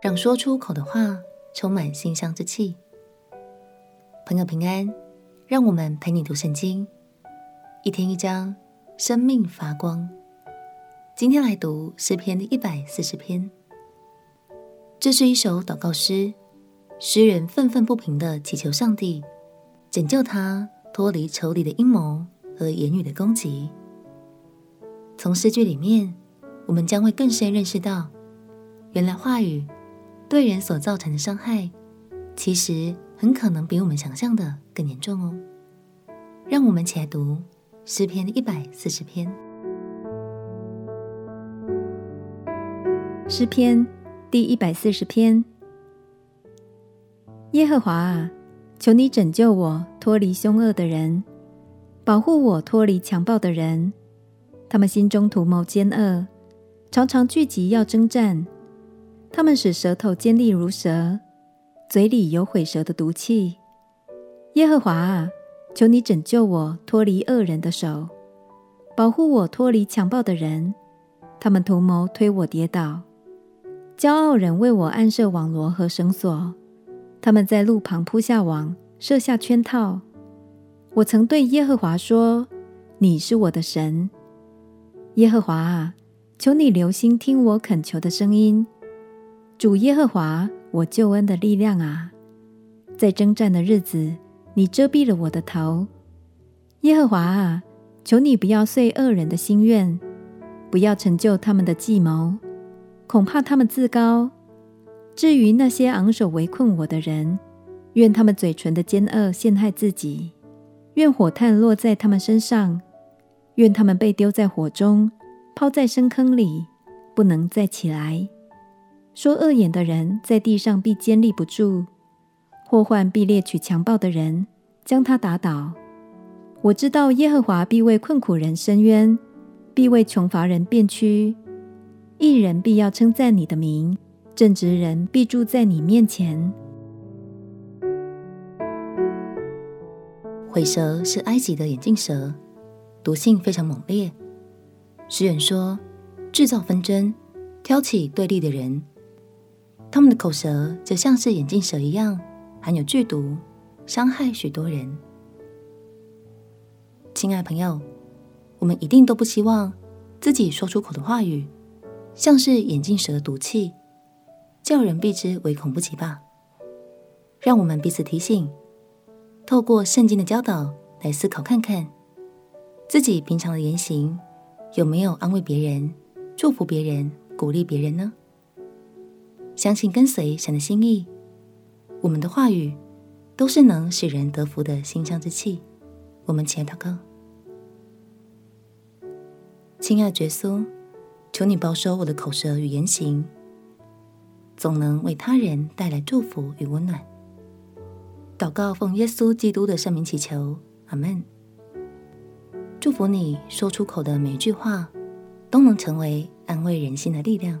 让说出口的话充满馨香之气。朋友平安，让我们陪你读圣经，一天一章，生命发光。今天来读诗篇的一百四十篇。这是一首祷告诗，诗人愤愤不平地祈求上帝拯救他脱离仇敌的阴谋和言语的攻击。从诗句里面，我们将会更深认识到，原来话语对人所造成的伤害，其实很可能比我们想象的更严重哦。让我们一起来读诗篇一百四十篇。诗篇第一百四十篇。耶和华啊，求你拯救我脱离凶恶的人，保护我脱离强暴的人。他们心中图谋奸恶，常常聚集要征战。他们使舌头尖利如蛇，嘴里有毁舌的毒气。耶和华啊，求你拯救我脱离恶人的手，保护我脱离强暴的人。他们图谋推我跌倒，骄傲人为我暗设网罗和绳索。他们在路旁铺下网，设下圈套。我曾对耶和华说：“你是我的神。”耶和华啊，求你留心听我恳求的声音。主耶和华，我救恩的力量啊，在征战的日子，你遮蔽了我的头。耶和华啊，求你不要遂恶人的心愿，不要成就他们的计谋，恐怕他们自高。至于那些昂首围困我的人，愿他们嘴唇的奸恶陷害自己，愿火炭落在他们身上，愿他们被丢在火中，抛在深坑里，不能再起来。说恶言的人在地上必坚立不住，祸患必猎取强暴的人，将他打倒。我知道耶和华必为困苦人伸冤，必为穷乏人辨屈。义人必要称赞你的名，正直人必住在你面前。毁蛇是埃及的眼镜蛇，毒性非常猛烈。诗人说，制造纷争、挑起对立的人。他们的口舌就像是眼镜蛇一样，含有剧毒，伤害许多人。亲爱朋友，我们一定都不希望自己说出口的话语，像是眼镜蛇的毒气，叫人避之唯恐不及吧？让我们彼此提醒，透过圣经的教导来思考看看，自己平常的言行有没有安慰别人、祝福别人、鼓励别人呢？相信跟随神的心意，我们的话语都是能使人得福的馨香之气。我们起来祷告，亲爱的耶稣，求你保守我的口舌与言行，总能为他人带来祝福与温暖。祷告奉耶稣基督的圣名祈求，阿门。祝福你说出口的每句话，都能成为安慰人心的力量。